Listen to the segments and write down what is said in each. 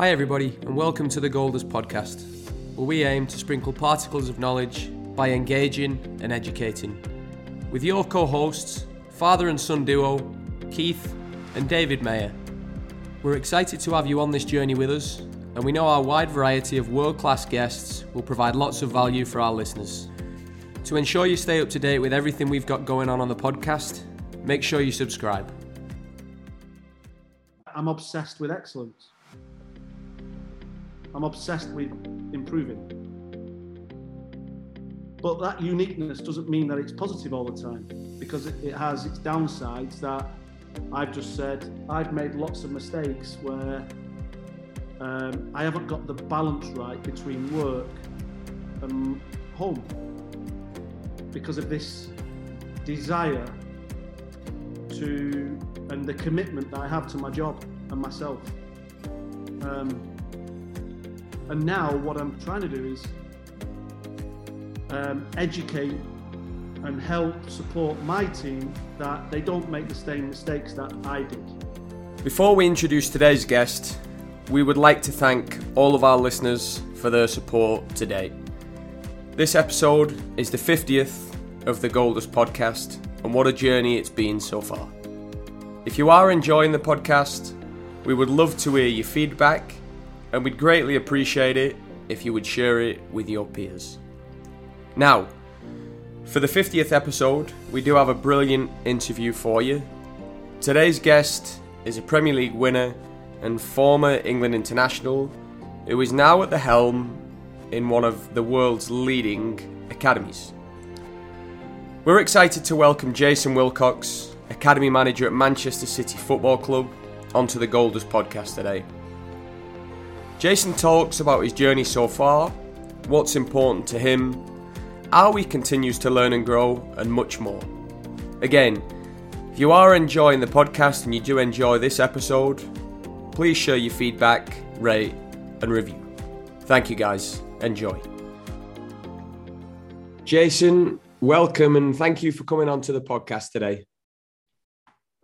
Hi, everybody, and welcome to the Gold Dust podcast, where we aim to sprinkle particles of knowledge by engaging and educating. With your co hosts, father and son duo, Keith and David Mayer. We're excited to have you on this journey with us, and we know our wide variety of world class guests will provide lots of value for our listeners. To ensure you stay up to date with everything we've got going on on the podcast, make sure you subscribe. I'm obsessed with excellence. I'm obsessed with improving. But that uniqueness doesn't mean that it's positive all the time because it, has its downsides that I've just said I've made lots of mistakes where um, I haven't got the balance right between work and home because of this desire to and the commitment that I have to my job and myself. Um, and now what I'm trying to do is um, educate and help support my team that they don't make the same mistakes that I did. Before we introduce today's guest, we would like to thank all of our listeners for their support today. This episode is the 50th of the Gold Dust podcast, and what a journey it's been so far. If you are enjoying the podcast, we would love to hear your feedback and we'd greatly appreciate it if you would share it with your peers. Now, for the 50th episode, we do have a brilliant interview for you. Today's guest is a Premier League winner and former England international who is now at the helm in one of the world's leading academies. We're excited to welcome Jason Wilcox, Academy Manager at Manchester City Football Club, onto the Gold Dust podcast today. Jason talks about his journey so far, what's important to him, how he continues to learn and grow, and much more. Again, if you are enjoying the podcast and you do enjoy this episode, please share your feedback, rate, and review. Thank you guys. Enjoy. Jason, welcome and thank you for coming on to the podcast today.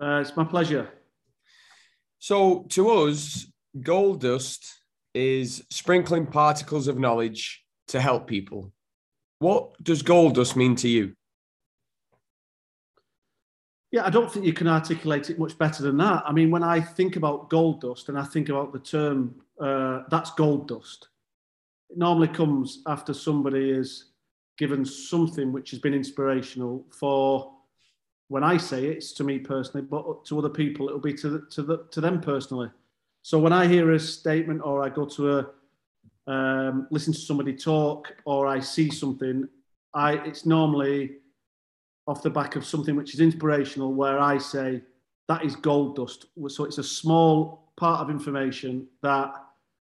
Uh, it's my pleasure. So, to us, gold dust is sprinkling particles of knowledge to help people. What does gold dust mean to you? Yeah, I don't think you can articulate it much better than that. I mean, when I think about gold dust and I think about the term uh, that's gold dust, it normally comes after somebody is given something which has been inspirational for when I say it, it's to me personally, but to other people, it'll be to, the, to, the, to them personally. So when I hear a statement or I go to a um, listen to somebody talk or I see something, I it's normally off the back of something which is inspirational where I say that is gold dust. So it's a small part of information that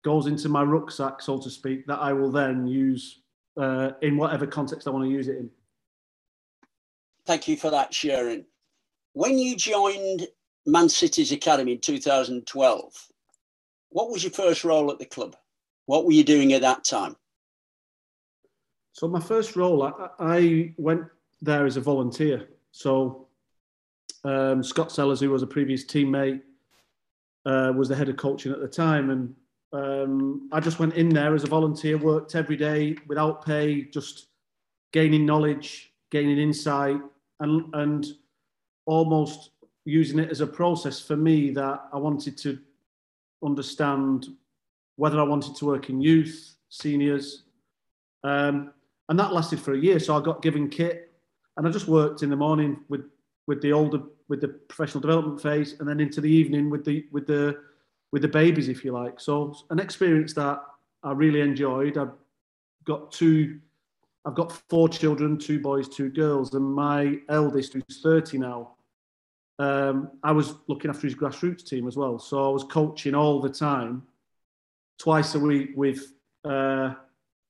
goes into my rucksack, so to speak, that I will then use uh, in whatever context I want to use it in. Thank you for that, Jason. When you joined Man City's academy in 2012, what was your first role at the club? What were you doing at that time? So my first role, I, I went there as a volunteer. So um, Scott Sellars, who was a previous teammate, uh, was the head of coaching at the time, and um, I just went in there as a volunteer, worked every day without pay, just gaining knowledge, gaining insight, and and almost using it as a process for me that I wanted to understand whether I wanted to work in youth, seniors, um, and that lasted for a year. So I got given kit, and I just worked in the morning with with the older with the professional development phase, and then into the evening with the with the with the babies, if you like. So an experience that I really enjoyed. I've got two. I've got four children, two boys, two girls, and my eldest, who's 30 now, um, I was looking after his grassroots team as well. So I was coaching all the time, twice a week with. Uh,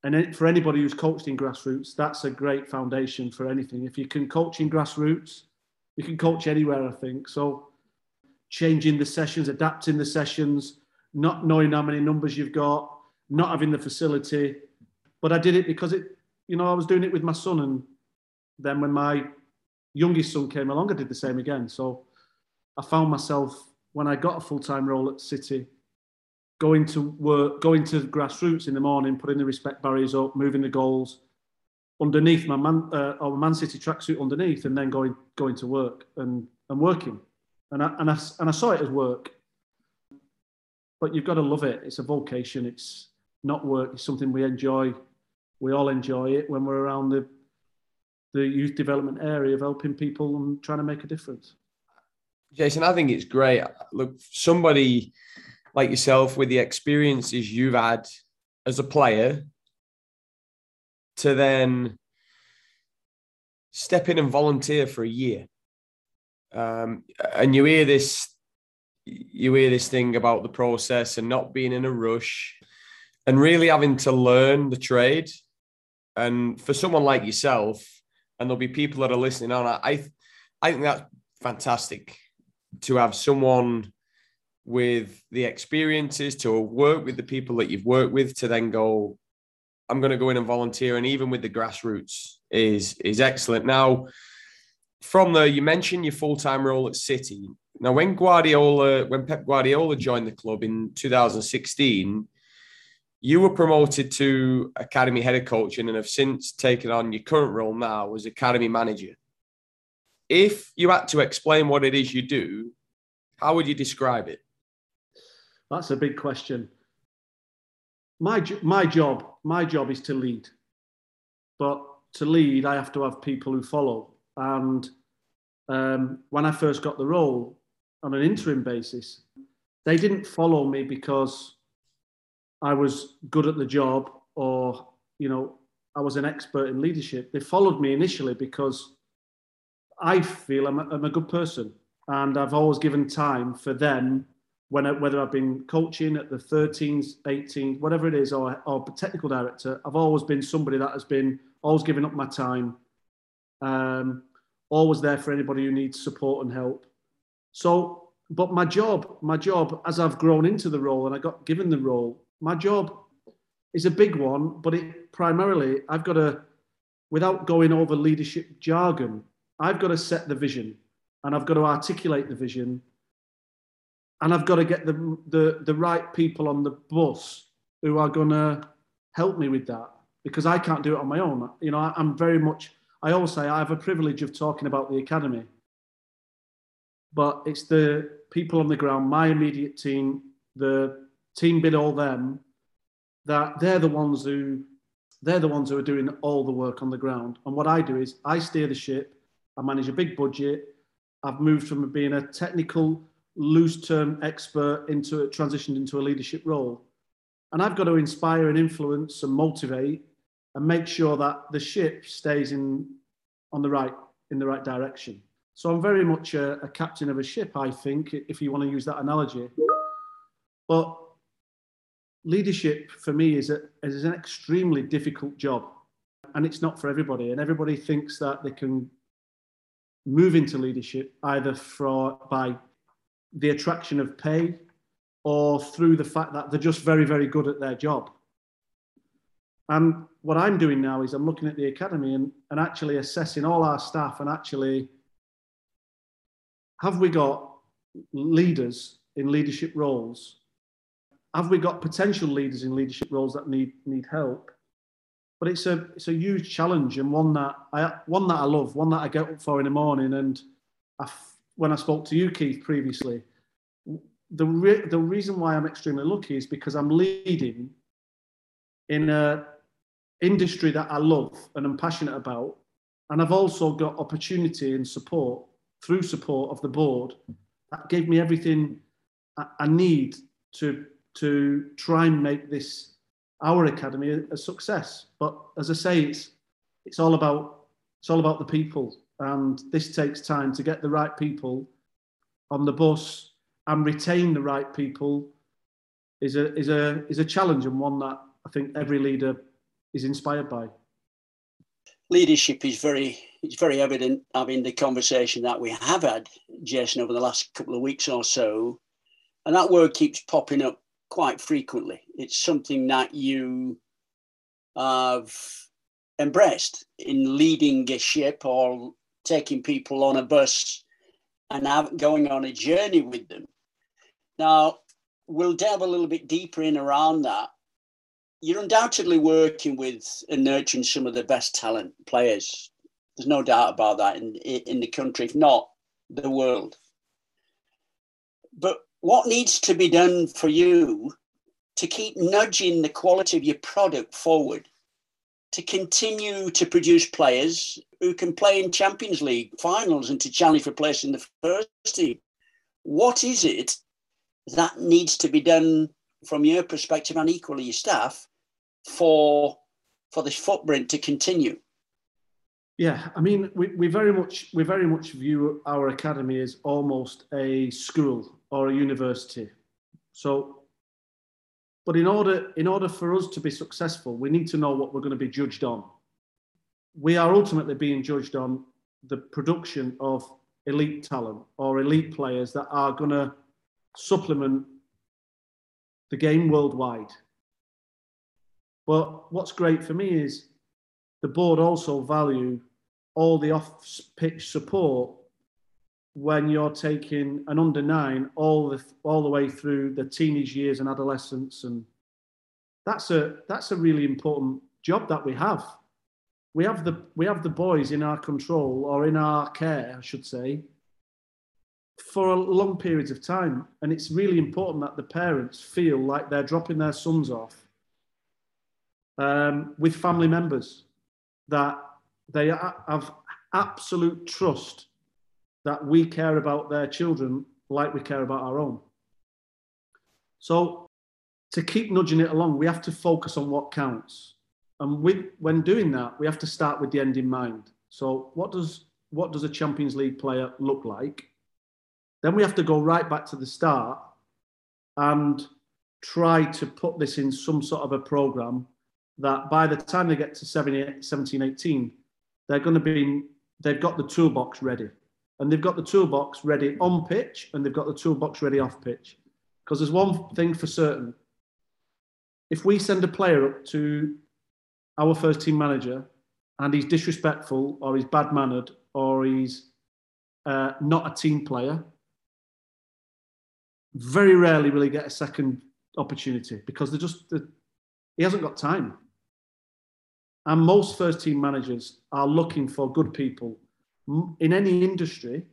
and for anybody who's coached in grassroots, that's a great foundation for anything. If you can coach in grassroots, you can coach anywhere, I think. So changing the sessions, adapting the sessions, not knowing how many numbers you've got, not having the facility. But I did it because it, you know, I was doing it with my son. And then when my youngest son came along, I did the same again. So I found myself when I got a full time role at City, going to work, going to grassroots in the morning, putting the respect barriers up, moving the goals underneath my man uh, or Man City tracksuit underneath, and then going going to work and and working, and I, and I and I saw it as work. But you've got to love it. It's a vocation. It's not work. It's something we enjoy. We all enjoy it when we're around the the youth development area of helping people and trying to make a difference. Jason, I think it's great. Look, somebody like yourself with the experiences you've had as a player to then step in and volunteer for a year. Um, and you hear this, you hear this thing about the process and not being in a rush and really having to learn the trade. And for someone like yourself, and there'll be people that are listening on, I, I think that's fantastic to have someone with the experiences to work with the people that you've worked with to then go i'm going to go in and volunteer and even with the grassroots is is excellent now from there you mentioned your full-time role at city now when guardiola when pep guardiola joined the club in 2016 you were promoted to academy head of coaching and have since taken on your current role now as academy manager if you had to explain what it is you do how would you describe it that's a big question. My, my job, my job is to lead. But to lead, I have to have people who follow. And um, when I first got the role on an interim basis, they didn't follow me because I was good at the job or, you know, I was an expert in leadership. They followed me initially because I feel I'm a, I'm a good person and I've always given time for them when I, whether I've been coaching at the 13s, 18s, whatever it is, or, or technical director, I've always been somebody that has been always giving up my time, um, always there for anybody who needs support and help. So, but my job, my job, as I've grown into the role and I got given the role, my job is a big one, but it primarily I've got to, without going over leadership jargon, I've got to set the vision and I've got to articulate the vision and I've got to get the, the, the right people on the bus who are going to help me with that because I can't do it on my own. You know, I, I'm very much, I always say I have a privilege of talking about the academy, but it's the people on the ground, my immediate team, the team below them, that they're the ones who they're the ones who are doing all the work on the ground. And what I do is I steer the ship, I manage a big budget. I've moved from being a technical loose term expert into a transitioned into a leadership role. And I've got to inspire and influence and motivate and make sure that the ship stays in on the right in the right direction. So I'm very much a, a captain of a ship, I think, if you want to use that analogy. But leadership for me is, a, is an extremely difficult job and it's not for everybody and everybody thinks that they can move into leadership either for by the attraction of pay or through the fact that they're just very, very good at their job. And what I'm doing now is I'm looking at the academy and, and actually assessing all our staff and actually have we got leaders in leadership roles? Have we got potential leaders in leadership roles that need need help? But it's a it's a huge challenge and one that I one that I love, one that I get up for in the morning. And when I spoke to you, Keith, previously, the, re- the reason why I'm extremely lucky is because I'm leading in a industry that I love and I'm passionate about. And I've also got opportunity and support through support of the board that gave me everything I, need to, to try and make this, our academy, a success. But as I say, it's, it's all about, it's all about the people and this takes time to get the right people on the bus and retain the right people is a is a is a challenge and one that I think every leader is inspired by. Leadership is very it's very evident having the conversation that we have had, Jason, over the last couple of weeks or so. And that word keeps popping up quite frequently. It's something that you have embraced in leading a ship or taking people on a bus and have, going on a journey with them. Now, we'll delve a little bit deeper in around that. You're undoubtedly working with and nurturing some of the best talent players. There's no doubt about that in, in the country, if not the world. But what needs to be done for you to keep nudging the quality of your product forward, to continue to produce players who can play in Champions League finals and to challenge for place in the first team? What is it that needs to be done from your perspective and equally your staff for for this footprint to continue? Yeah, I mean, we, we very much we very much view our academy as almost a school or a university. So, but in order in order for us to be successful, we need to know what we're going to be judged on. We are ultimately being judged on the production of elite talent or elite players that are going to supplement the game worldwide. But what's great for me is the board also value all the off-pitch support when you're taking an under nine all the all the way through the teenage years and adolescence, and that's a that's a really important job that we have. We have the we have the boys in our control or in our care, I should say, for a long periods of time. And it's really important that the parents feel like they're dropping their sons off um, with family members, that they have absolute trust that we care about their children like we care about our own. So, to keep nudging it along, we have to focus on what counts. And when doing that, we have to start with the end in mind. So, what does what does a Champions League player look like? Then we have to go right back to the start and try to put this in some sort of a program that by the time they get to 17, 18, they're going to be, they've got the toolbox ready. And they've got the toolbox ready on pitch and they've got the toolbox ready off pitch. Because there's one thing for certain. If we send a player up to our first team manager and he's disrespectful or he's bad mannered or he's uh, not a team player, very rarely will he get a second opportunity because they're just they're, he hasn't got time. And most first team managers are looking for good people in any industry.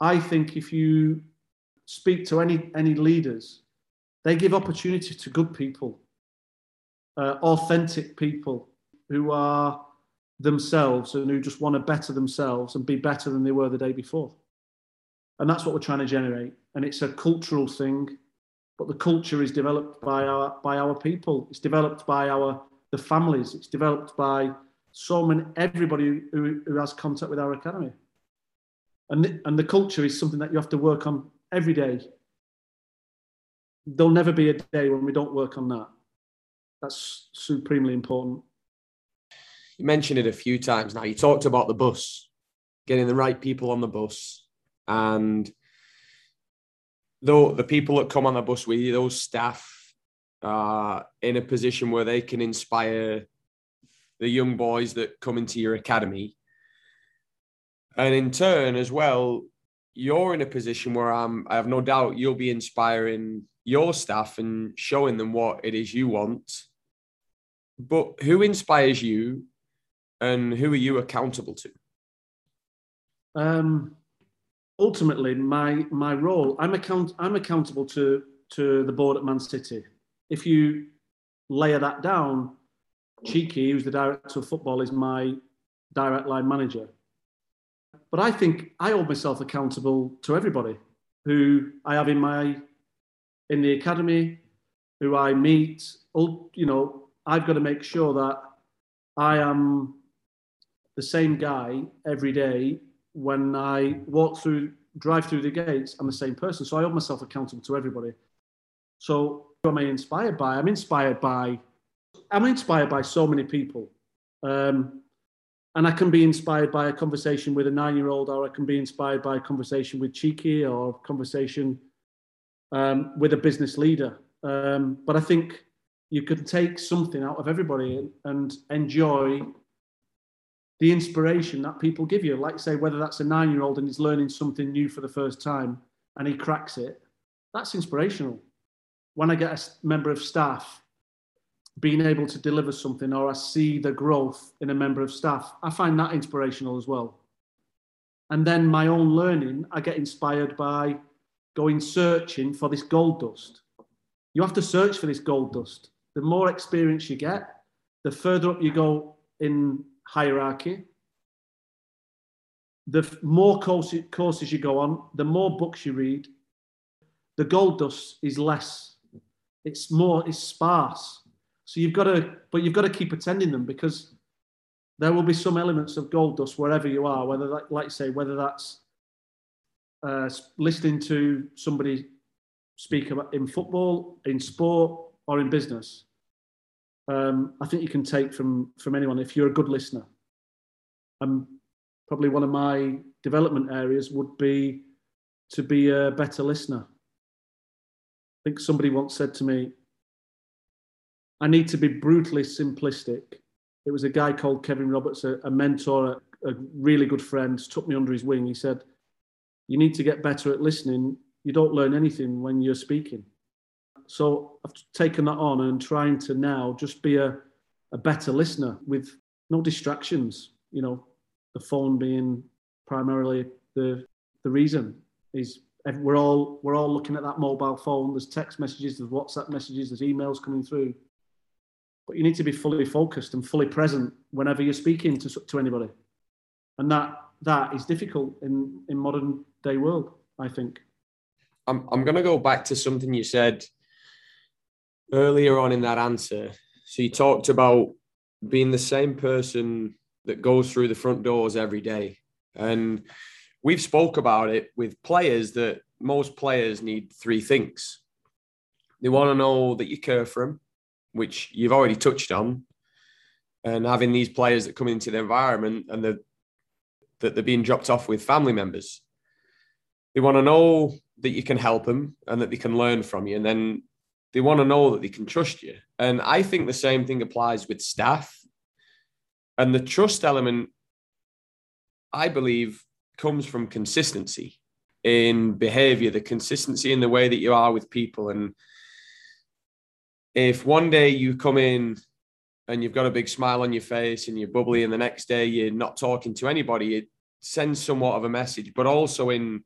I think if you speak to any any leaders, they give opportunity to good people, uh, authentic people who are themselves and who just want to better themselves and be better than they were the day before. And that's what we're trying to generate. And it's a cultural thing, but the culture is developed by our by our people. It's developed by our the families. It's developed by so many everybody who, who has contact with our academy. And the, and the culture is something that you have to work on every day. There'll never be a day when we don't work on that. That's supremely important. You mentioned it a few times now. You talked about the bus, getting the right people on the bus, and though the people that come on the bus with you, those staff are in a position where they can inspire the young boys that come into your academy. And in turn, as well, you're in a position where I'm, I have no doubt you'll be inspiring your staff and showing them what it is you want. But who inspires you and who are you accountable to? Um, ultimately my my role i'm account i'm accountable to to the board at man city. If you layer that down Txiki who's the director of football is my direct line manager. But i think i hold myself accountable to everybody who i have in my in the academy who i meet. All you know i've got to make sure that i am the same guy every day when I walk through, drive through the gates, I'm the same person. So I hold myself accountable to everybody. So who am I inspired by? I'm inspired by, I'm inspired by so many people. Um, and I can be inspired by a conversation with a nine-year-old, or I can be inspired by a conversation with Txiki, or a conversation um, with a business leader. Um, but I think you can take something out of everybody and enjoy the inspiration that people give you. Like say, whether that's a nine-year-old and he's learning something new for the first time and he cracks it, that's inspirational. When I get a member of staff being able to deliver something, or I see the growth in a member of staff, I find that inspirational as well. And then my own learning, I get inspired by going searching for this gold dust. You have to search for this gold dust. The more experience you get, the further up you go in hierarchy, the more courses, courses you go on, the more books you read, the gold dust is less. It's more, it's sparse. So you've got to, but you've got to keep attending them because there will be some elements of gold dust wherever you are, whether that, like you say, whether that's uh, listening to somebody speak about in football, in sport, or in business um, I think you can take from from anyone if you're a good listener. Um, probably one of my development areas would be to be a better listener. I think somebody once said to me, I need to be brutally simplistic. It was a guy called Kevin Roberts, a, a mentor, a, a really good friend, took me under his wing. He said, You need to get better at listening. You don't learn anything when you're speaking. So I've taken that on and trying to now just be a, a better listener with no distractions. You know, the phone being primarily the the reason is we're all we're all looking at that mobile phone. There's text messages, there's WhatsApp messages, there's emails coming through. But you need to be fully focused and fully present whenever you're speaking to to anybody, and that that is difficult in in modern day world. I think. I'm I'm going to go back to something you said earlier on in that answer, so you talked about being the same person that goes through the front doors every day. And we've spoke about it with players that most players need three things. They want to know that you care for them, which you've already touched on, and having these players that come into the environment and the, that they're being dropped off with family members. They want to know that you can help them and that they can learn from you. And then they want to know that they can trust you. And I think the same thing applies with staff. And the trust element, I believe, comes from consistency in behavior, the consistency in the way that you are with people. And if one day you come in and you've got a big smile on your face and you're bubbly, and the next day you're not talking to anybody, it sends somewhat of a message, but also in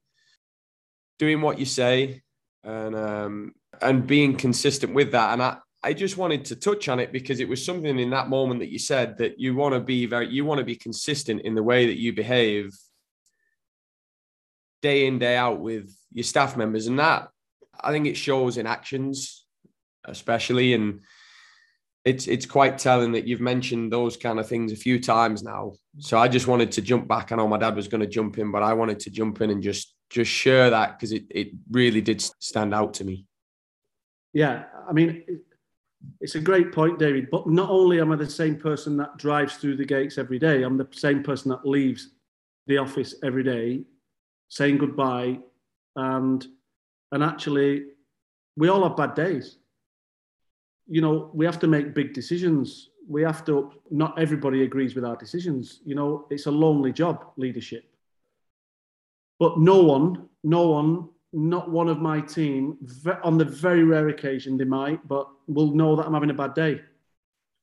doing what you say and um, and being consistent with that. And I, I just wanted to touch on it because it was something in that moment that you said that you want to be very, you want to be consistent in the way that you behave day in, day out with your staff members. And that I think it shows in actions, especially. And it's it's quite telling that you've mentioned those kind of things a few times now. So I just wanted to jump back. I know my dad was going to jump in, but I wanted to jump in and just just share that because it, it really did stand out to me. Yeah, I mean, it's a great point, David. But not only am I the same person that drives through the gates every day, I'm the same person that leaves the office every day, saying goodbye, and and actually, we all have bad days. You know, we have to make big decisions. We have to. Not everybody agrees with our decisions. You know, it's a lonely job, leadership. But no one, no one not one of my team, on the very rare occasion they might, but will know that I'm having a bad day.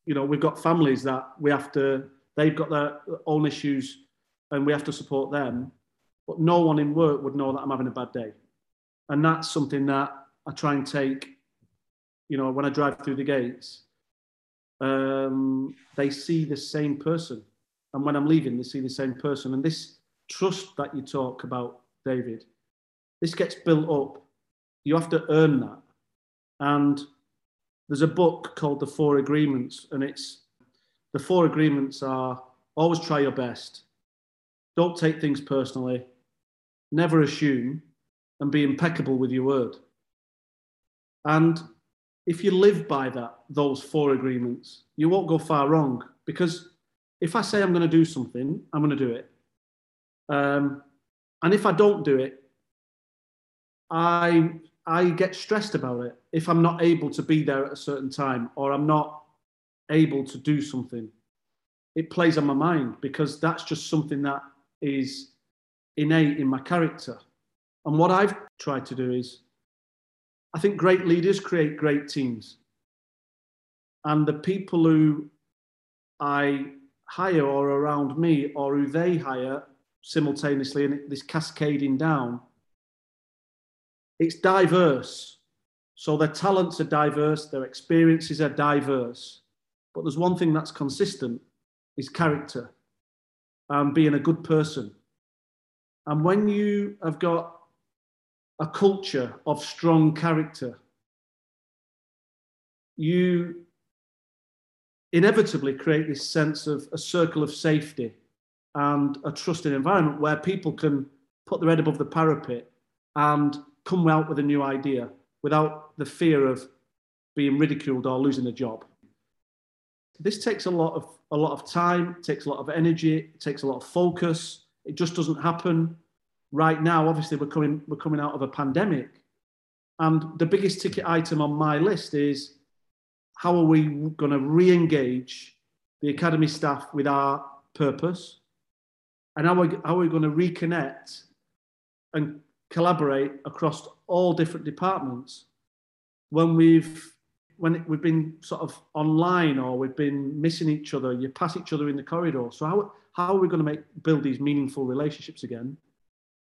You know, we've got families that we have to, they've got their own issues and we have to support them. But no one in work would know that I'm having a bad day. And that's something that I try and take, you know, when I drive through the gates, um, they see the same person. And when I'm leaving, they see the same person. And this trust that you talk about, David, this gets built up. You have to earn that. And there's a book called The Four Agreements, and it's the four agreements are always try your best, don't take things personally, never assume, and be impeccable with your word. And if you live by that, those four agreements, you won't go far wrong. Because if I say I'm going to do something, I'm going to do it. Um, and if I don't do it, I I get stressed about it if I'm not able to be there at a certain time or I'm not able to do something. it plays on my mind because that's just something that is innate in my character. And what I've tried to do is, I think great leaders create great teams. And the people who I hire or around me or who they hire simultaneously and this cascading down, it's diverse. So their talents are diverse, their experiences are diverse. But there's one thing that's consistent is character and being a good person. And when you have got a culture of strong character, you inevitably create this sense of a circle of safety and a trusted environment where people can put their head above the parapet and come out with a new idea without the fear of being ridiculed or losing a job. This takes a lot of a lot of time, takes a lot of energy, takes a lot of focus. It just doesn't happen right now. Obviously, we're coming we're coming out of a pandemic, and the biggest ticket item on my list is how are we going to re-engage the academy staff with our purpose, and how are, how are we going to reconnect and collaborate across all different departments when we've when we've been sort of online or we've been missing each other, you pass each other in the corridor. So how how are we going to make build these meaningful relationships again,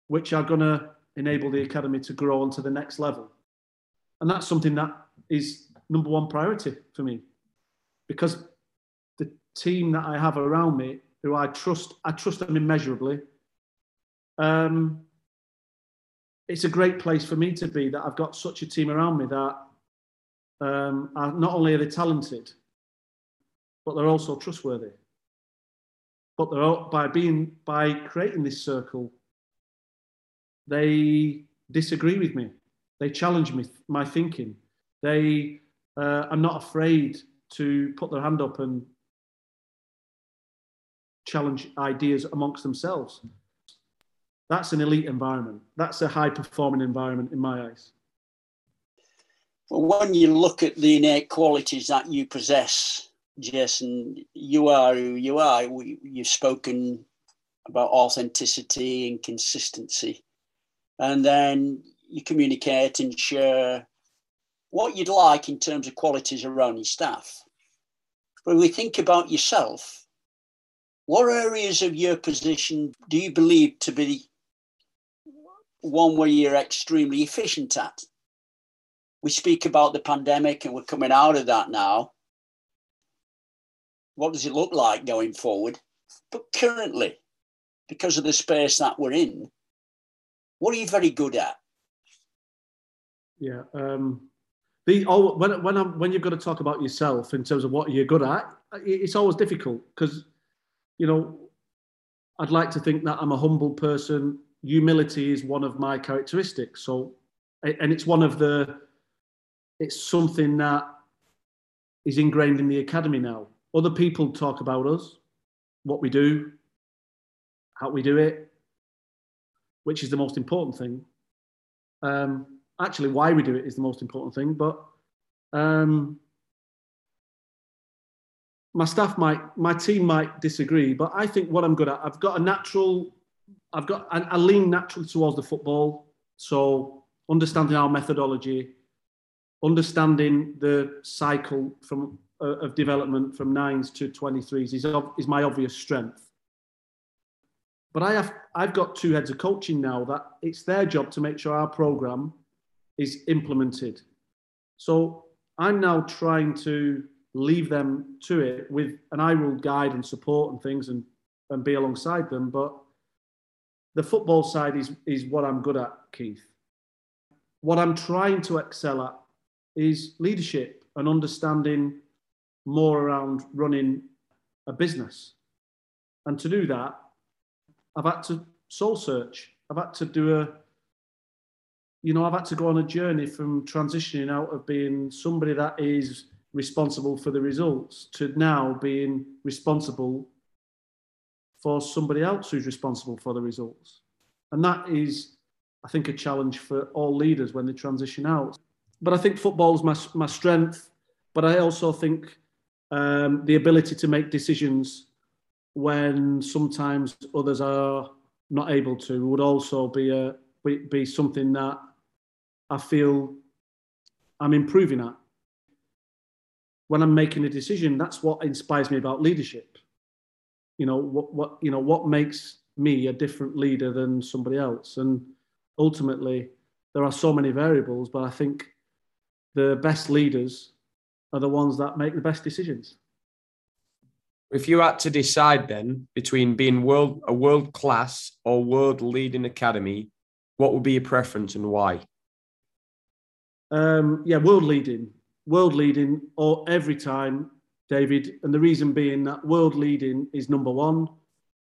which are going to enable the academy to grow onto the next level? And that's something that is number one priority for me, because the team that I have around me, who I trust, I trust them immeasurably. Um, it's a great place for me to be that I've got such a team around me that um, are not only are they talented, but they're also trustworthy. But they're all, by being by creating this circle, they disagree with me. They challenge me, my thinking. They uh, are not afraid to put their hand up and challenge ideas amongst themselves. That's an elite environment. That's a high performing environment in my eyes. Well, when you look at the innate qualities that you possess, Jason, you are who you are. You've spoken about authenticity and consistency. And then you communicate and share what you'd like in terms of qualities around your staff. When we think about yourself, what areas of your position do you believe to be one where you're extremely efficient at? we speak about the pandemic and we're coming out of that now. What does it look like going forward? But currently, because of the space that we're in, what are you very good at? Yeah. Um, the oh, when when I'm when you've got to talk about yourself in terms of what you're good at, it's always difficult because, you know, I'd like to think that I'm a humble person. Humility is one of my characteristics. So, and it's one of the it's something that is ingrained in the academy now. Other people talk about us, what we do, how we do it, which is the most important thing. Um, actually, why we do it is the most important thing. But um, my staff might, my team might disagree. But I think what I'm good at, I've got a natural, I've got, I, I lean naturally towards the football. So understanding our methodology, understanding the cycle from uh, of development from nines to 23s is, is my obvious strength. But I have I've got two heads of coaching now that it's their job to make sure our program is implemented. So I'm now trying to leave them to it with and I will guide and support and things and, and be alongside them. But the football side is is what I'm good at, Keith. What I'm trying to excel at is leadership and understanding more around running a business. And to do that, I've had to soul search. I've had to do a, you know, I've had to go on a journey from transitioning out of being somebody that is responsible for the results to now being responsible for somebody else who's responsible for the results. And that is, I think, a challenge for all leaders when they transition out but I think football's my my strength. But I also think um, the ability to make decisions when sometimes others are not able to would also be a be, be something that I feel I'm improving at. When I'm making a decision, that's what inspires me about leadership. You know what what you know what makes me a different leader than somebody else, and ultimately there are so many variables, but I think the best leaders are the ones that make the best decisions. If you had to decide then between being world a world class or world leading academy, what would be your preference and why? Um, yeah, world leading, world leading, or every time, David. And the reason being that world leading is number one,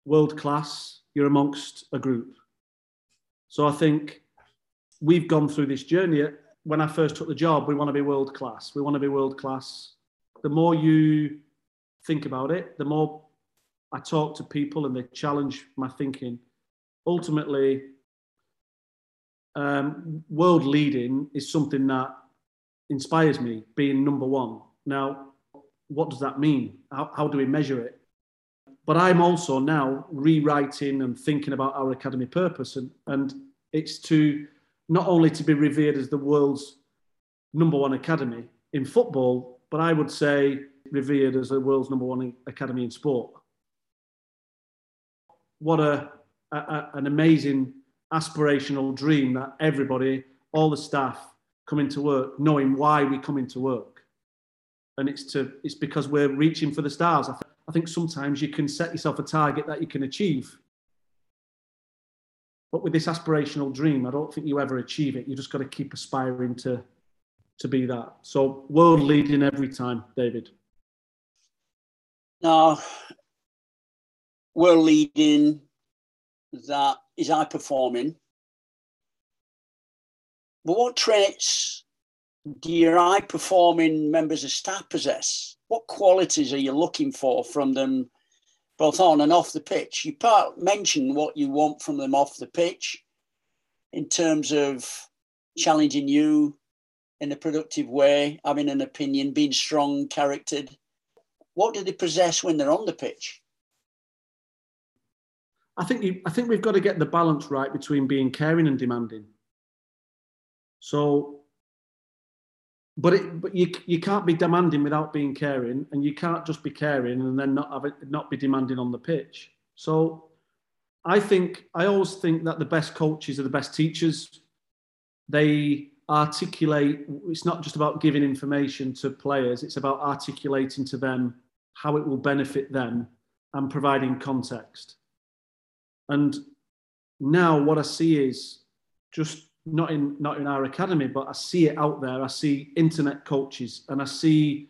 world class. You're amongst a group. So I think we've gone through this journey. When I first took the job, we want to be world class. We want to be world class. The more you think about it, the more I talk to people and they challenge my thinking. Ultimately, um, world leading is something that inspires me, being number one. Now, what does that mean? How, how do we measure it? But I'm also now rewriting and thinking about our academy purpose, and, and it's to not only to be revered as the world's number one academy in football, but I would say revered as the world's number one academy in sport. What a, a an amazing aspirational dream that everybody, all the staff, come into work knowing why we come into work. And it's to it's because we're reaching for the stars. I, th- I think sometimes you can set yourself a target that you can achieve. But with this aspirational dream, I don't think you ever achieve it. You just got to keep aspiring to to be that. So world leading every time, David. Now, world leading that is high performing. But what traits do your high performing members of staff possess? What qualities are you looking for from them, both on and off the pitch? You part mentioned what you want from them off the pitch in terms of challenging you in a productive way, having an opinion, being strong charactered. What do they possess when they're on the pitch? I think you, I think we've got to get the balance right between being caring and demanding. So, but it, but you you can't be demanding without being caring, and you can't just be caring and then not have it, not be demanding on the pitch. So, I think I always think that the best coaches are the best teachers. They articulate. It's not just about giving information to players; it's about articulating to them how it will benefit them and providing context. And now what I see is just not in not in our academy, but I see it out there. I see internet coaches and I see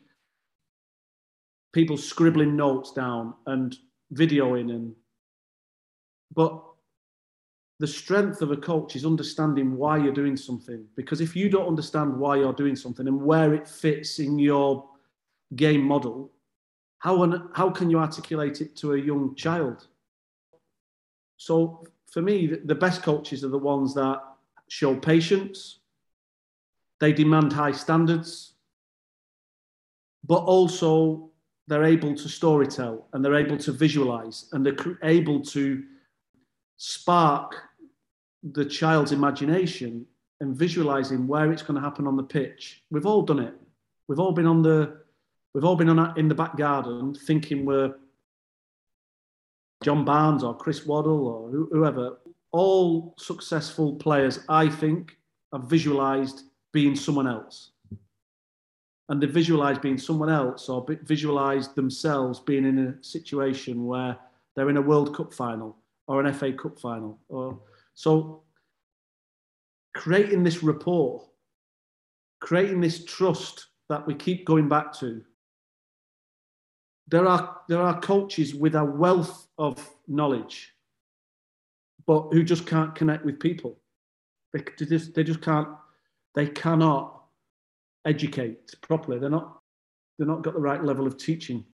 people scribbling notes down and videoing and but the strength of a coach is understanding why you're doing something because if you don't understand why you're doing something and where it fits in your game model how, on, how can you articulate it to a young child so for me, the best coaches are the ones that show patience, they demand high standards, but also they're able to storytell and they're able to visualize and they're able to spark the child's imagination and visualizing where it's going to happen on the pitch. We've all done it. We've all been on the we've all been on in the back garden thinking we're John Barnes or Chris Waddle or whoever, all successful players, I think, have visualized being someone else. And they visualize being someone else or visualize themselves being in a situation where they're in a World Cup final or an FA Cup final. Or, so creating this rapport, creating this trust that we keep going back to there are there are coaches with a wealth of knowledge, but who just can't connect with people. They, just they just can't they cannot educate properly. They're not they're not got the right level of teaching.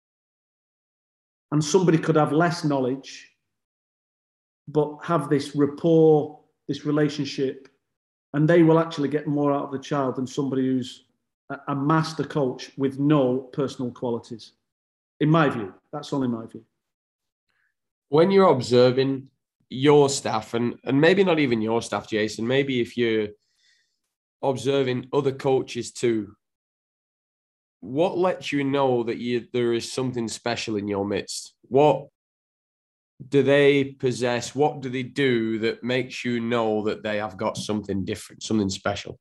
And somebody could have less knowledge, but have this rapport, this relationship, and they will actually get more out of the child than somebody who's a master coach with no personal qualities in my view. That's only my view. When you're observing your staff, and, and maybe not even your staff, Jason, maybe if you're observing other coaches too, what lets you know that you there is something special in your midst? What do they possess? What do they do that makes you know that they have got something different, something special?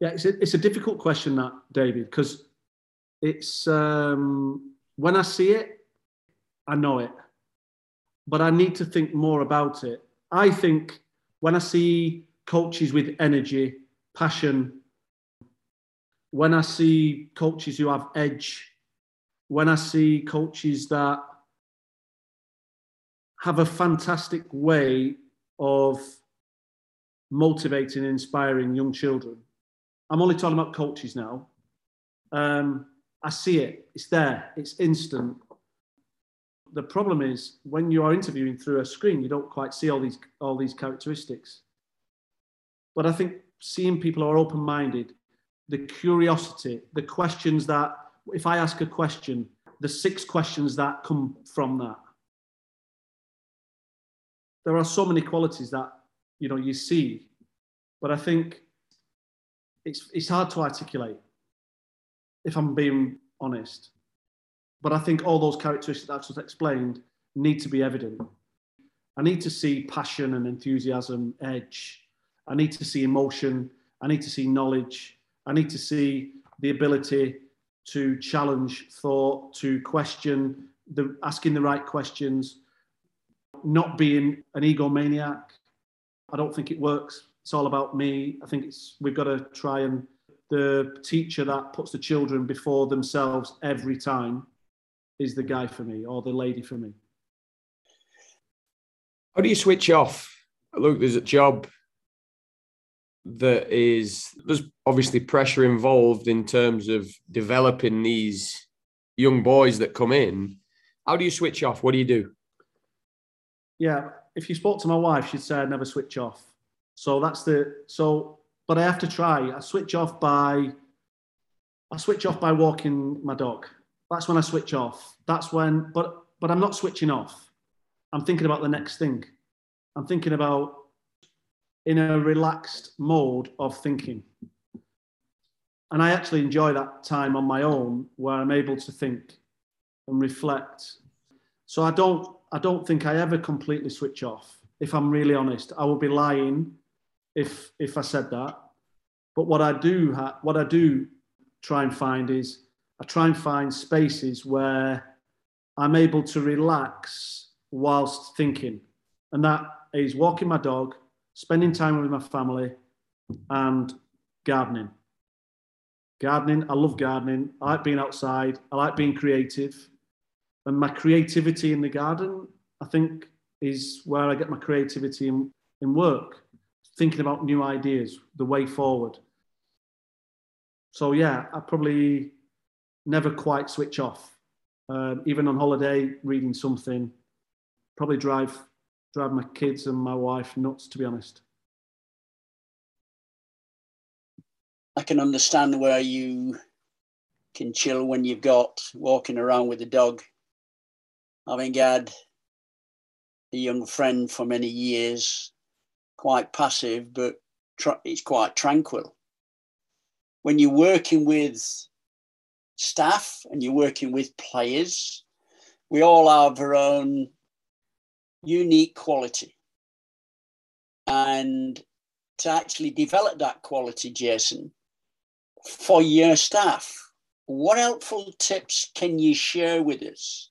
Yeah, it's a, it's a difficult question, that David, because it's um, when I see it, I know it, but I need to think more about it. I think when I see coaches with energy, passion, when I see coaches who have edge, when I see coaches that have a fantastic way of motivating and inspiring young children. I'm only talking about coaches now. Um, I see it, it's there, it's instant. The problem is when you are interviewing through a screen, you don't quite see all these all these characteristics. But I think seeing people are open-minded, the curiosity, the questions that if I ask a question, the six questions that come from that there are so many qualities that you know you see, but I think it's it's hard to articulate if I'm being honest. But I think all those characteristics that I just explained need to be evident. I need to see passion and enthusiasm, edge. I need to see emotion. I need to see knowledge. I need to see the ability to challenge thought, to question, the, asking the right questions, not being an egomaniac. I don't think it works. It's all about me. I think it's we've got to try and the teacher that puts the children before themselves every time is the guy for me or the lady for me. How do you switch off? Look, there's a job that is there's obviously pressure involved in terms of developing these young boys that come in. How do you switch off? What do you do? yeah, if you spoke to my wife, she'd say I'd never switch off. So that's the so. But I have to try. I switch off by. I switch off by walking my dog. That's when I switch off. That's when. But but I'm not switching off. I'm thinking about the next thing. I'm thinking about in a relaxed mode of thinking. And I actually enjoy that time on my own where I'm able to think and reflect. So I don't I don't think I ever completely switch off. If I'm really honest, I would be lying if if I said that. But what I do ha- what I do try and find is I try and find spaces where I'm able to relax whilst thinking, and that is walking my dog, spending time with my family, and gardening. Gardening, I love gardening. I like being outside. I like being creative and my creativity in the garden, I think, is where I get my creativity in, in work, thinking about new ideas, the way forward. So yeah, I probably never quite switch off. Um, even on holiday, reading something, probably drive drive my kids and my wife nuts. To be honest. I can understand where you can chill when you've got walking around with the dog having had a young friend for many years, quite passive, but it's quite tranquil. When you're working with staff and you're working with players, we all have our own unique quality. And to actually develop that quality, Jason, for your staff, what helpful tips can you share with us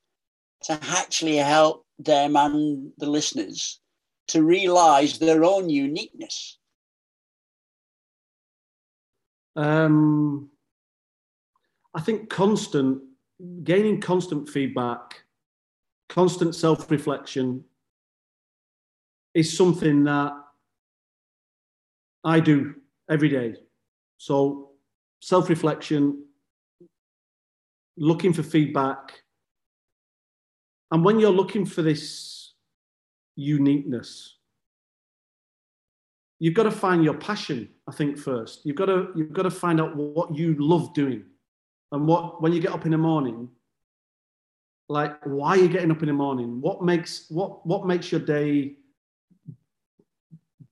to actually help them and the listeners to realize their own uniqueness? Um, I think constant, gaining constant feedback, constant self reflection is something that I do every day. So, self reflection, looking for feedback, and when you're looking for this uniqueness, you've got to find your passion, I think, first. You've got to, you've got to find out what you love doing. And what when you get up in the morning, like why are you getting up in the morning? What makes what what makes your day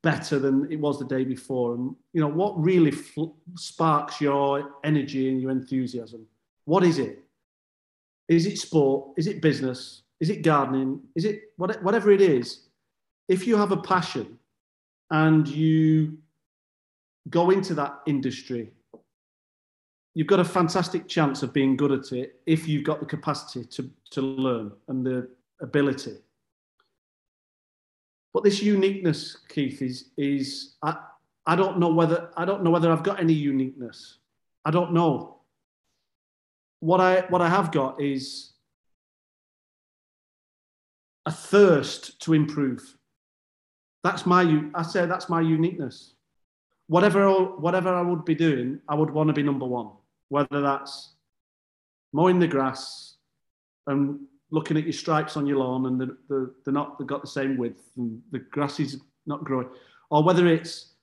better than it was the day before? And you know what really fl- sparks your energy and your enthusiasm? What is it? Is it sport? Is it business? Is it gardening? Is it what, whatever it is if you have a passion and you go into that industry you've got a fantastic chance of being good at it if you've got the capacity to, to learn and the ability. But this uniqueness, Keith, is is I, I don't know whether I don't know whether I've got any uniqueness. I don't know. What I what I have got is a thirst to improve. That's my I say that's my uniqueness. Whatever whatever I would be doing, I would want to be number one whether that's mowing the grass and looking at your stripes on your lawn and the, the, they're not they've got the same width and the grass is not growing, or whether it's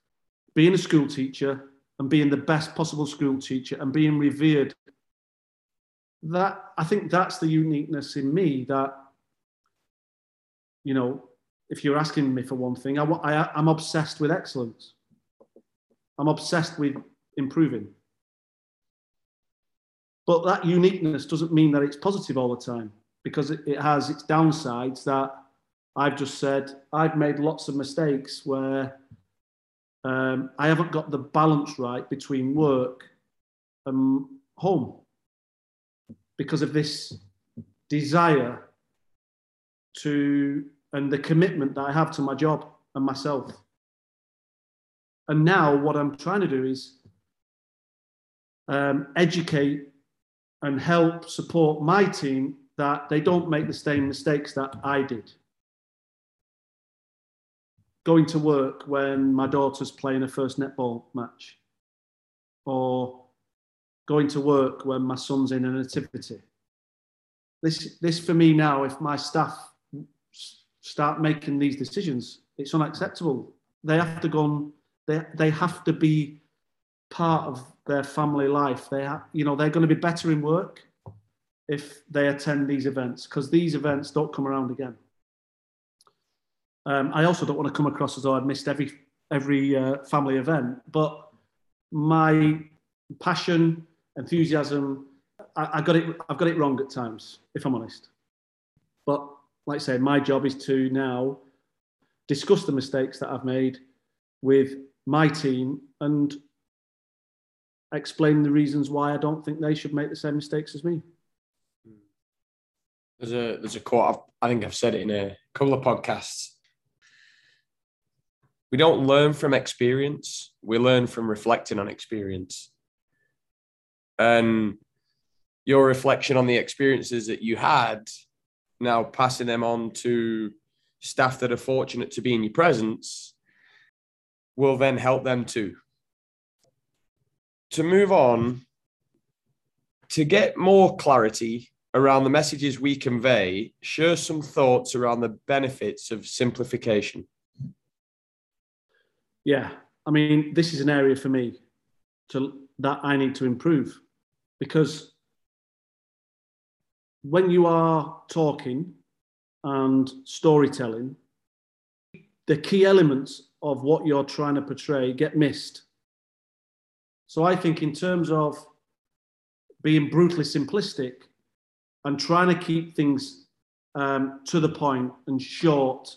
being a school teacher and being the best possible school teacher and being revered. That I think that's the uniqueness in me that you know if you're asking me for one thing, I, I, I'm obsessed with excellence. I'm obsessed with improving. But that uniqueness doesn't mean that it's positive all the time because it, it has its downsides that I've just said I've made lots of mistakes where um, I haven't got the balance right between work and home because of this desire to and the commitment that I have to my job and myself. And now what I'm trying to do is um, educate and help support my team that they don't make the same mistakes that I did. Going to work when my daughter's playing her first netball match, or going to work when my son's in a nativity. This, this for me now, if my staff start making these decisions, it's unacceptable. They have to go on, they, they have to be part of their family life. They have, you know, they're going to be better in work if they attend these events because these events don't come around again. Um, I also don't want to come across as though I've missed every every uh, family event, but my passion, enthusiasm, I, I, got it. I've got it wrong at times, if I'm honest. But like I say, my job is to now discuss the mistakes that I've made with my team and explain the reasons why I don't think they should make the same mistakes as me. There's a there's a quote I think I've said it in a couple of podcasts. We don't learn from experience; we learn from reflecting on experience. And your reflection on the experiences that you had, now passing them on to staff that are fortunate to be in your presence, will then help them too to move on, to get more clarity around the messages we convey, share some thoughts around the benefits of simplification. Yeah, I mean, this is an area for me to that I need to improve because when you are talking and storytelling, the key elements of what you're trying to portray get missed. So I think, in terms of being brutally simplistic and trying to keep things um, to the point and short,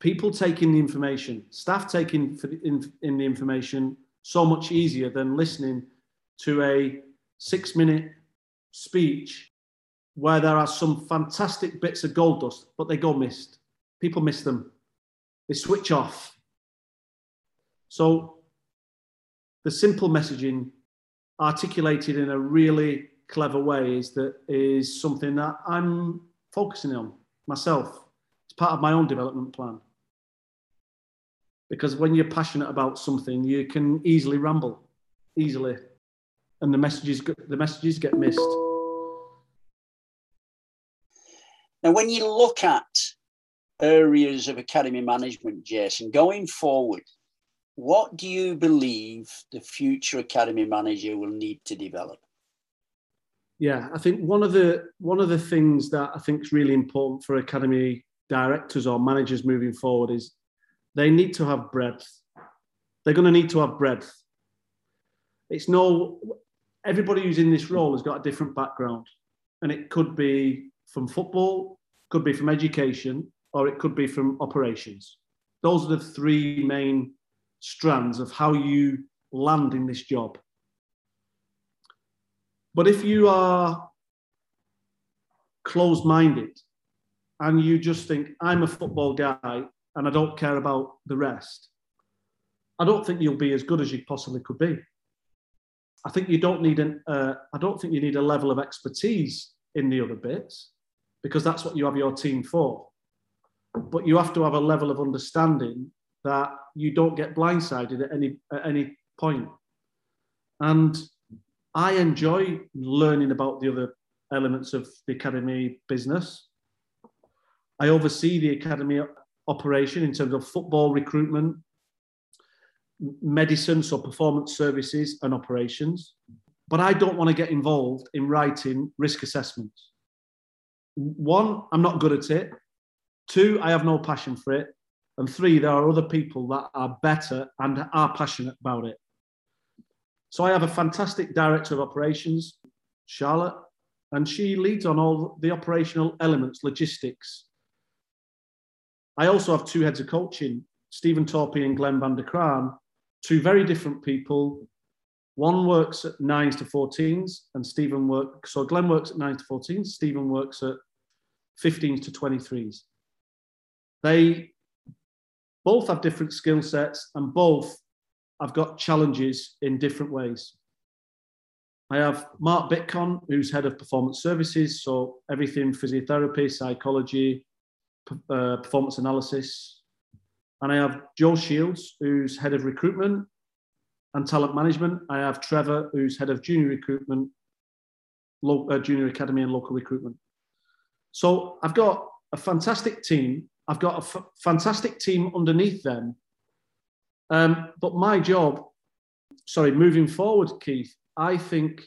people taking the information, staff taking in, in the information so much easier than listening to a six minute speech where there are some fantastic bits of gold dust, but they go missed. People miss them. They switch off. So the simple messaging articulated in a really clever way is that is something that I'm focusing on myself. It's part of my own development plan. Because when you're passionate about something, you can easily ramble, easily, and the messages the messages get missed. Now, when you look at areas of academy management, Jason, going forward, what do you believe the future academy manager will need to develop? Yeah, I think one of the one of the things that I think is really important for academy directors or managers moving forward is they need to have breadth. They're going to need to have breadth. It's no everybody who's in this role has got a different background, and it could be from football, could be from education, or it could be from operations. Those are the three main strands of how you land in this job. But if you are closed minded and you just think, I'm a football guy and I don't care about the rest, I don't think you'll be as good as you possibly could be. I think you don't need an, uh, I don't think you need a level of expertise in the other bits because that's what you have your team for. But you have to have a level of understanding that you don't get blindsided at any at any point. And I enjoy learning about the other elements of the academy business. I oversee the academy operation in terms of football recruitment, medicine, so performance services and operations. But I don't want to get involved in writing risk assessments. One, I'm not good at it. Two, I have no passion for it. And three, there are other people that are better and are passionate about it. So I have a fantastic director of operations, Charlotte, and she leads on all the operational elements, logistics. I also have two heads of coaching, Stephen Torpey and Glenn van der Kraan, two very different people. One works at nines to 14s, and Stephen works, so Glenn works at nines to 14s, Stephen works at 15s to 23s. They both have different skill sets and both have got challenges in different ways. I have Mark Bitcon, who's head of performance services, so everything physiotherapy, psychology, uh, performance analysis. And I have Joe Shields, who's head of recruitment and talent management. I have Trevor, who's head of junior recruitment, lo- uh, junior academy and local recruitment. So I've got a fantastic team I've got a f- fantastic team underneath them. Um, but my job, sorry, moving forward, Keith, I think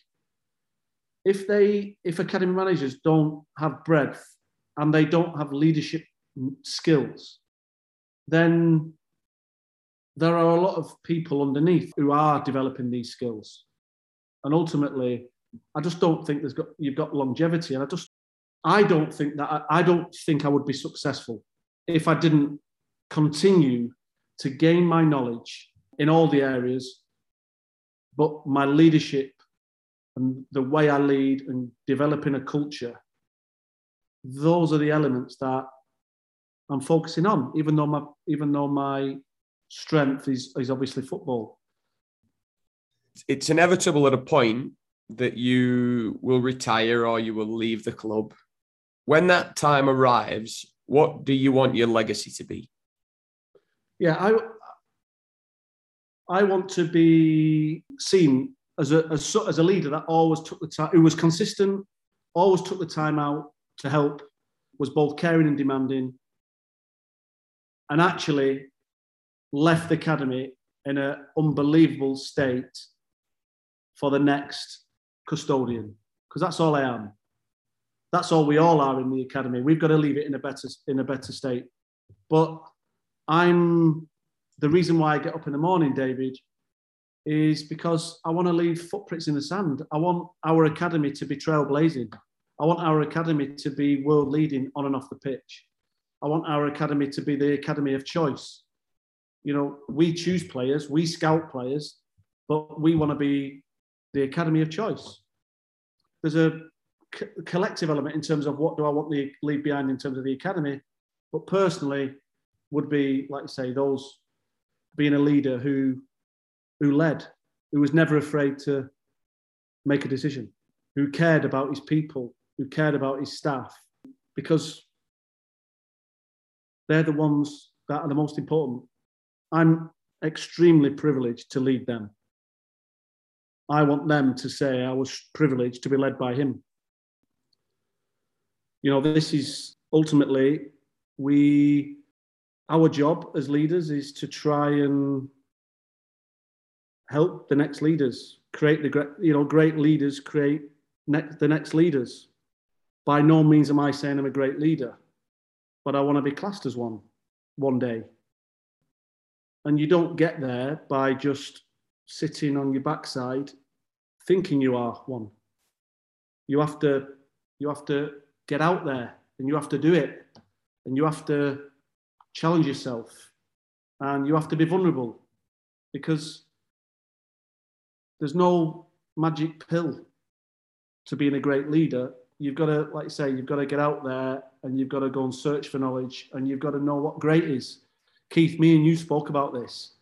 if they, if academy managers don't have breadth and they don't have leadership skills, then there are a lot of people underneath who are developing these skills. And ultimately, I just don't think there's got you've got longevity. And I just I don't think that I, I don't think I would be successful if I didn't continue to gain my knowledge in all the areas, but my leadership and the way I lead and developing a culture, those are the elements that I'm focusing on, even though my even though my strength is, is obviously football. It's inevitable at a point that you will retire or you will leave the club. When that time arrives, what do you want your legacy to be? Yeah, I I want to be seen as a as, as a leader that always took the time, who was consistent, always took the time out to help, was both caring and demanding, and actually left the academy in an unbelievable state for the next custodian, because that's all I am that's all we all are in the academy. We've got to leave it in a better in a better state. But I'm the reason why I get up in the morning, David, is because I want to leave footprints in the sand. I want our academy to be trailblazing. I want our academy to be world leading on and off the pitch. I want our academy to be the academy of choice. You know, we choose players, we scout players, but we want to be the academy of choice. There's a collective element in terms of what do I want to leave behind in terms of the academy, but personally would be like I say those being a leader who who led, who was never afraid to make a decision, who cared about his people, who cared about his staff, because they're the ones that are the most important. I'm extremely privileged to lead them. I want them to say I was privileged to be led by him you know, this is ultimately we our job as leaders is to try and help the next leaders create the great you know great leaders create the next leaders. By no means am I saying I'm a great leader, but I want to be classed as one one day. And you don't get there by just sitting on your backside thinking you are one. You have to you have to get out there and you have to do it and you have to challenge yourself and you have to be vulnerable because there's no magic pill to being a great leader. You've got to, like I say, you've got to get out there and you've got to go and search for knowledge and you've got to know what great is. Keith, me and you spoke about this.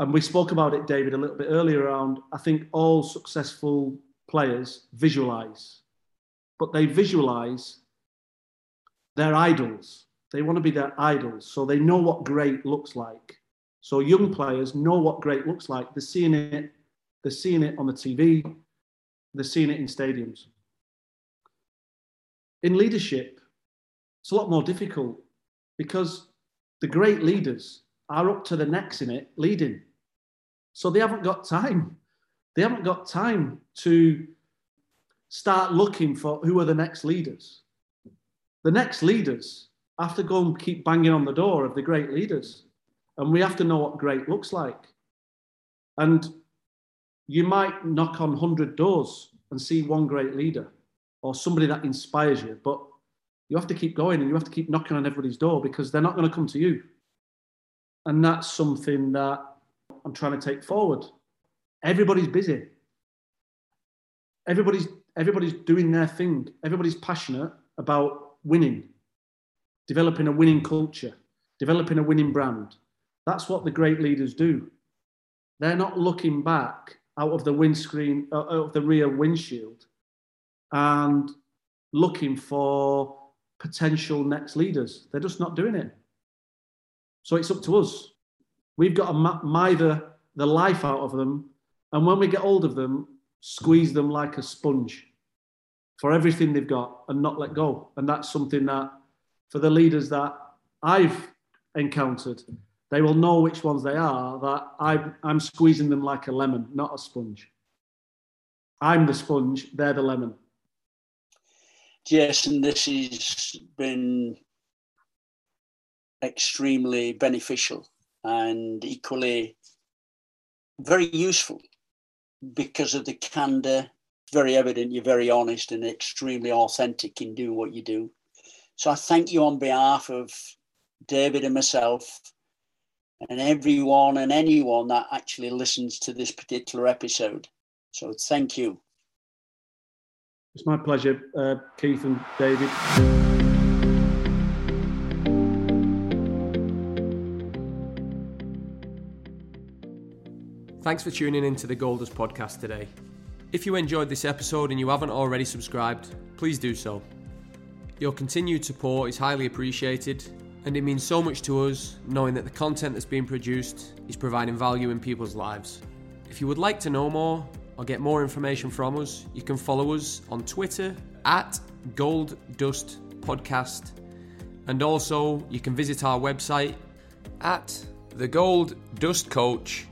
And we spoke about it, David, a little bit earlier around I think all successful players visualize, but they visualize their idols. They want to be their idols. So they know what great looks like. So young players know what great looks like. They're seeing it, they're seeing it on the TV, they're seeing it in stadiums. In leadership, it's a lot more difficult because the great leaders are up to the necks in it leading. So they haven't got time. They haven't got time to start looking for who are the next leaders. The next leaders have to go and keep banging on the door of the great leaders. And we have to know what great looks like. And you might knock on 100 doors and see one great leader or somebody that inspires you, but you have to keep going and you have to keep knocking on everybody's door because they're not going to come to you. And that's something that I'm trying to take forward. Everybody's busy. Everybody's everybody's doing their thing. Everybody's passionate about winning, developing a winning culture, developing a winning brand. That's what the great leaders do. They're not looking back out of the windscreen, uh, out of the rear windshield, and looking for potential next leaders. They're just not doing it. So it's up to us. We've got to mither the life out of them. And when we get hold of them, squeeze them like a sponge for everything they've got and not let go. And that's something that, for the leaders that I've encountered, they will know which ones they are, that I'm, I'm squeezing them like a lemon, not a sponge. I'm the sponge, they're the lemon. Jason, this has been extremely beneficial and equally very useful because of the candor. Very evident you're very honest and extremely authentic in doing what you do. So I thank you on behalf of David and myself and everyone and anyone that actually listens to this particular episode. So thank you. It's my pleasure, uh, Keith and David. Thanks for tuning in to the Gold Dust podcast today. If you enjoyed this episode and you haven't already subscribed, please do so. Your continued support is highly appreciated, and it means so much to us knowing that the content that's being produced is providing value in people's lives. If you would like to know more or get more information from us, you can follow us on Twitter at Gold Dust Podcast, and also you can visit our website at thegolddustcoach.com.